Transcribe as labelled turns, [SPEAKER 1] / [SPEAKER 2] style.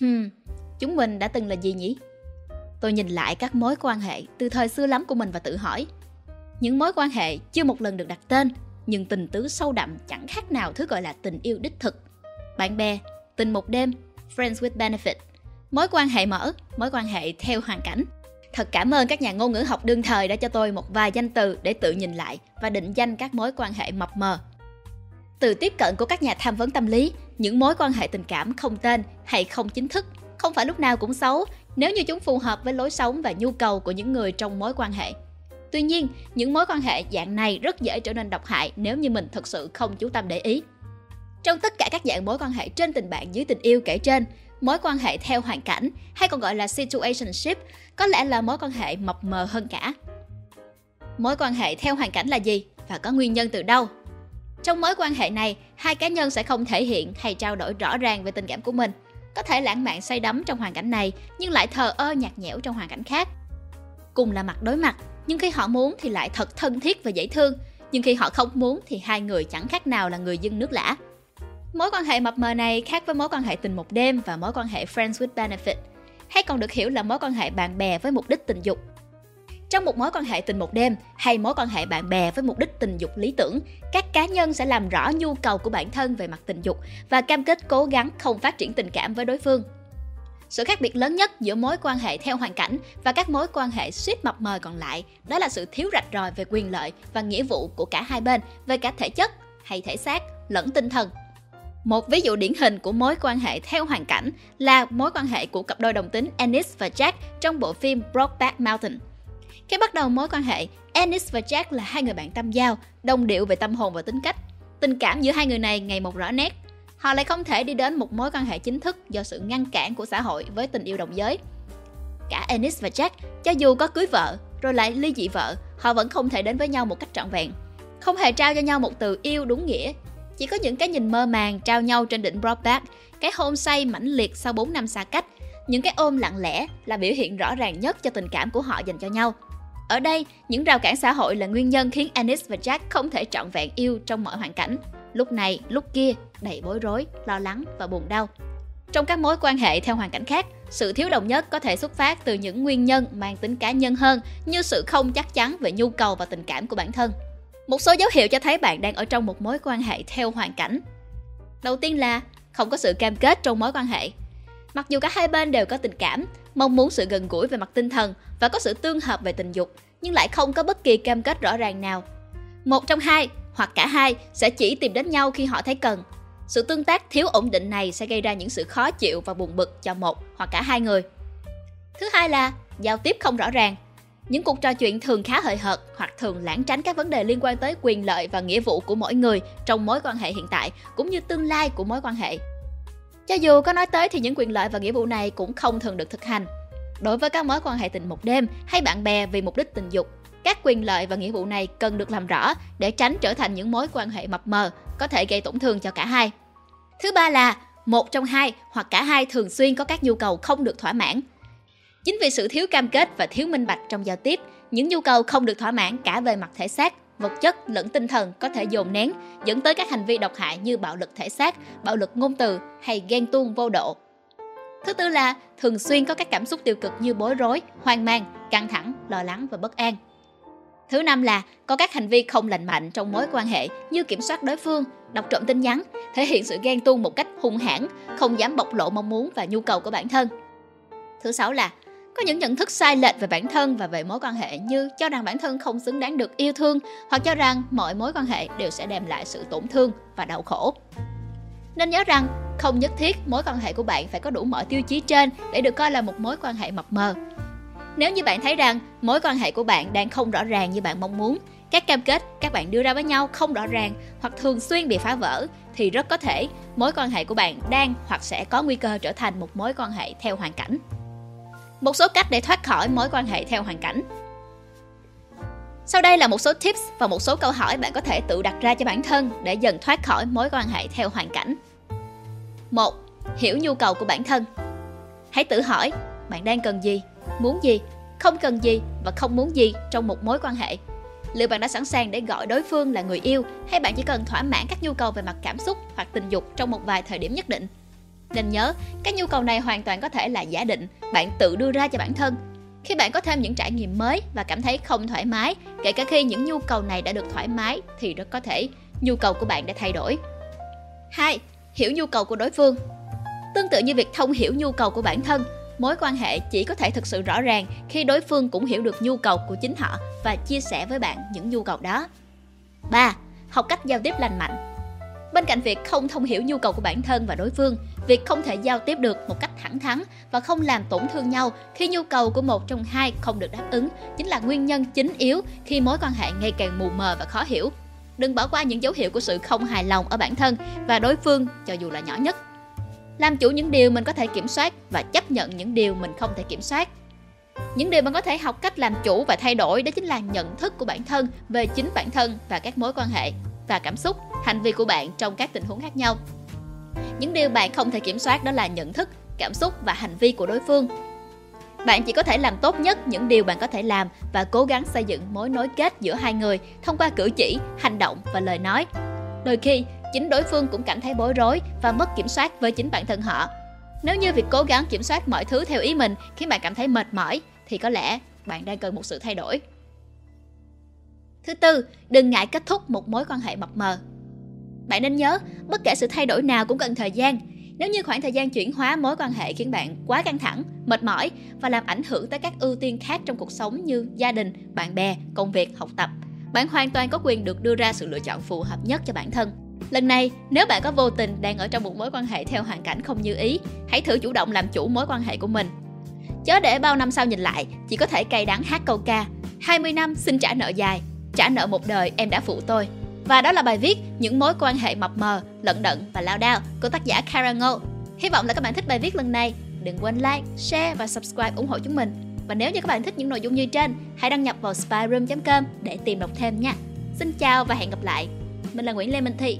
[SPEAKER 1] Hmm, chúng mình đã từng là gì nhỉ? Tôi nhìn lại các mối quan hệ từ thời xưa lắm của mình và tự hỏi. Những mối quan hệ chưa một lần được đặt tên, nhưng tình tứ sâu đậm chẳng khác nào thứ gọi là tình yêu đích thực. Bạn bè, tình một đêm, friends with benefit, mối quan hệ mở, mối quan hệ theo hoàn cảnh. Thật cảm ơn các nhà ngôn ngữ học đương thời đã cho tôi một vài danh từ để tự nhìn lại và định danh các mối quan hệ mập mờ. Từ tiếp cận của các nhà tham vấn tâm lý, những mối quan hệ tình cảm không tên hay không chính thức không phải lúc nào cũng xấu nếu như chúng phù hợp với lối sống và nhu cầu của những người trong mối quan hệ. Tuy nhiên, những mối quan hệ dạng này rất dễ trở nên độc hại nếu như mình thực sự không chú tâm để ý. Trong tất cả các dạng mối quan hệ trên tình bạn dưới tình yêu kể trên, mối quan hệ theo hoàn cảnh hay còn gọi là situationship có lẽ là mối quan hệ mập mờ hơn cả. Mối quan hệ theo hoàn cảnh là gì và có nguyên nhân từ đâu? Trong mối quan hệ này, hai cá nhân sẽ không thể hiện hay trao đổi rõ ràng về tình cảm của mình. Có thể lãng mạn say đắm trong hoàn cảnh này, nhưng lại thờ ơ nhạt nhẽo trong hoàn cảnh khác. Cùng là mặt đối mặt, nhưng khi họ muốn thì lại thật thân thiết và dễ thương, nhưng khi họ không muốn thì hai người chẳng khác nào là người dân nước lã. Mối quan hệ mập mờ này khác với mối quan hệ tình một đêm và mối quan hệ friends with benefit, hay còn được hiểu là mối quan hệ bạn bè với mục đích tình dục. Trong một mối quan hệ tình một đêm hay mối quan hệ bạn bè với mục đích tình dục lý tưởng, các cá nhân sẽ làm rõ nhu cầu của bản thân về mặt tình dục và cam kết cố gắng không phát triển tình cảm với đối phương. Sự khác biệt lớn nhất giữa mối quan hệ theo hoàn cảnh và các mối quan hệ suýt mập mờ còn lại đó là sự thiếu rạch ròi về quyền lợi và nghĩa vụ của cả hai bên về cả thể chất hay thể xác lẫn tinh thần. Một ví dụ điển hình của mối quan hệ theo hoàn cảnh là mối quan hệ của cặp đôi đồng tính Ennis và Jack trong bộ phim Brokeback Mountain. Khi bắt đầu mối quan hệ, Ennis và Jack là hai người bạn tâm giao, đồng điệu về tâm hồn và tính cách. Tình cảm giữa hai người này ngày một rõ nét. Họ lại không thể đi đến một mối quan hệ chính thức do sự ngăn cản của xã hội với tình yêu đồng giới. Cả Ennis và Jack, cho dù có cưới vợ, rồi lại ly dị vợ, họ vẫn không thể đến với nhau một cách trọn vẹn. Không hề trao cho nhau một từ yêu đúng nghĩa, chỉ có những cái nhìn mơ màng trao nhau trên đỉnh Broadback, cái hôn say mãnh liệt sau 4 năm xa cách, những cái ôm lặng lẽ là biểu hiện rõ ràng nhất cho tình cảm của họ dành cho nhau. Ở đây, những rào cản xã hội là nguyên nhân khiến Anis và Jack không thể trọn vẹn yêu trong mọi hoàn cảnh. Lúc này, lúc kia, đầy bối rối, lo lắng và buồn đau. Trong các mối quan hệ theo hoàn cảnh khác, sự thiếu đồng nhất có thể xuất phát từ những nguyên nhân mang tính cá nhân hơn như sự không chắc chắn về nhu cầu và tình cảm của bản thân. Một số dấu hiệu cho thấy bạn đang ở trong một mối quan hệ theo hoàn cảnh. Đầu tiên là không có sự cam kết trong mối quan hệ. Mặc dù cả hai bên đều có tình cảm, mong muốn sự gần gũi về mặt tinh thần và có sự tương hợp về tình dục, nhưng lại không có bất kỳ cam kết rõ ràng nào. Một trong hai hoặc cả hai sẽ chỉ tìm đến nhau khi họ thấy cần. Sự tương tác thiếu ổn định này sẽ gây ra những sự khó chịu và buồn bực cho một hoặc cả hai người. Thứ hai là giao tiếp không rõ ràng. Những cuộc trò chuyện thường khá hời hợt hoặc thường lãng tránh các vấn đề liên quan tới quyền lợi và nghĩa vụ của mỗi người trong mối quan hệ hiện tại cũng như tương lai của mối quan hệ. Cho dù có nói tới thì những quyền lợi và nghĩa vụ này cũng không thường được thực hành. Đối với các mối quan hệ tình một đêm hay bạn bè vì mục đích tình dục, các quyền lợi và nghĩa vụ này cần được làm rõ để tránh trở thành những mối quan hệ mập mờ có thể gây tổn thương cho cả hai. Thứ ba là một trong hai hoặc cả hai thường xuyên có các nhu cầu không được thỏa mãn. Chính vì sự thiếu cam kết và thiếu minh bạch trong giao tiếp, những nhu cầu không được thỏa mãn cả về mặt thể xác, vật chất lẫn tinh thần có thể dồn nén, dẫn tới các hành vi độc hại như bạo lực thể xác, bạo lực ngôn từ hay ghen tuông vô độ. Thứ tư là thường xuyên có các cảm xúc tiêu cực như bối rối, hoang mang, căng thẳng, lo lắng và bất an. Thứ năm là có các hành vi không lành mạnh trong mối quan hệ như kiểm soát đối phương, đọc trộm tin nhắn, thể hiện sự ghen tuông một cách hung hãn, không dám bộc lộ mong muốn và nhu cầu của bản thân. Thứ sáu là có những nhận thức sai lệch về bản thân và về mối quan hệ như cho rằng bản thân không xứng đáng được yêu thương hoặc cho rằng mọi mối quan hệ đều sẽ đem lại sự tổn thương và đau khổ. Nên nhớ rằng không nhất thiết mối quan hệ của bạn phải có đủ mọi tiêu chí trên để được coi là một mối quan hệ mập mờ. Nếu như bạn thấy rằng mối quan hệ của bạn đang không rõ ràng như bạn mong muốn, các cam kết các bạn đưa ra với nhau không rõ ràng hoặc thường xuyên bị phá vỡ thì rất có thể mối quan hệ của bạn đang hoặc sẽ có nguy cơ trở thành một mối quan hệ theo hoàn cảnh. Một số cách để thoát khỏi mối quan hệ theo hoàn cảnh. Sau đây là một số tips và một số câu hỏi bạn có thể tự đặt ra cho bản thân để dần thoát khỏi mối quan hệ theo hoàn cảnh. 1. Hiểu nhu cầu của bản thân. Hãy tự hỏi, bạn đang cần gì, muốn gì, không cần gì và không muốn gì trong một mối quan hệ. liệu bạn đã sẵn sàng để gọi đối phương là người yêu hay bạn chỉ cần thỏa mãn các nhu cầu về mặt cảm xúc hoặc tình dục trong một vài thời điểm nhất định nên nhớ các nhu cầu này hoàn toàn có thể là giả định. Bạn tự đưa ra cho bản thân. Khi bạn có thêm những trải nghiệm mới và cảm thấy không thoải mái, kể cả khi những nhu cầu này đã được thoải mái, thì rất có thể nhu cầu của bạn đã thay đổi. Hai, hiểu nhu cầu của đối phương. Tương tự như việc thông hiểu nhu cầu của bản thân, mối quan hệ chỉ có thể thực sự rõ ràng khi đối phương cũng hiểu được nhu cầu của chính họ và chia sẻ với bạn những nhu cầu đó. 3. Học cách giao tiếp lành mạnh. Bên cạnh việc không thông hiểu nhu cầu của bản thân và đối phương, việc không thể giao tiếp được một cách thẳng thắn và không làm tổn thương nhau khi nhu cầu của một trong hai không được đáp ứng chính là nguyên nhân chính yếu khi mối quan hệ ngày càng mù mờ và khó hiểu. Đừng bỏ qua những dấu hiệu của sự không hài lòng ở bản thân và đối phương cho dù là nhỏ nhất. Làm chủ những điều mình có thể kiểm soát và chấp nhận những điều mình không thể kiểm soát. Những điều bạn có thể học cách làm chủ và thay đổi đó chính là nhận thức của bản thân về chính bản thân và các mối quan hệ và cảm xúc, hành vi của bạn trong các tình huống khác nhau. Những điều bạn không thể kiểm soát đó là nhận thức, cảm xúc và hành vi của đối phương. Bạn chỉ có thể làm tốt nhất những điều bạn có thể làm và cố gắng xây dựng mối nối kết giữa hai người thông qua cử chỉ, hành động và lời nói. Đôi khi, chính đối phương cũng cảm thấy bối rối và mất kiểm soát với chính bản thân họ. Nếu như việc cố gắng kiểm soát mọi thứ theo ý mình khiến bạn cảm thấy mệt mỏi thì có lẽ bạn đang cần một sự thay đổi. Thứ tư, đừng ngại kết thúc một mối quan hệ mập mờ. Bạn nên nhớ, bất kể sự thay đổi nào cũng cần thời gian. Nếu như khoảng thời gian chuyển hóa mối quan hệ khiến bạn quá căng thẳng, mệt mỏi và làm ảnh hưởng tới các ưu tiên khác trong cuộc sống như gia đình, bạn bè, công việc, học tập, bạn hoàn toàn có quyền được đưa ra sự lựa chọn phù hợp nhất cho bản thân. Lần này, nếu bạn có vô tình đang ở trong một mối quan hệ theo hoàn cảnh không như ý, hãy thử chủ động làm chủ mối quan hệ của mình. Chớ để bao năm sau nhìn lại, chỉ có thể cay đắng hát câu ca 20 năm xin trả nợ dài, trả nợ một đời em đã phụ tôi. Và đó là bài viết Những mối quan hệ mập mờ, lận đận và lao đao của tác giả Kara Ngô. Hy vọng là các bạn thích bài viết lần này. Đừng quên like, share và subscribe ủng hộ chúng mình. Và nếu như các bạn thích những nội dung như trên, hãy đăng nhập vào spyroom.com để tìm đọc thêm nha. Xin chào và hẹn gặp lại. Mình là Nguyễn Lê Minh Thị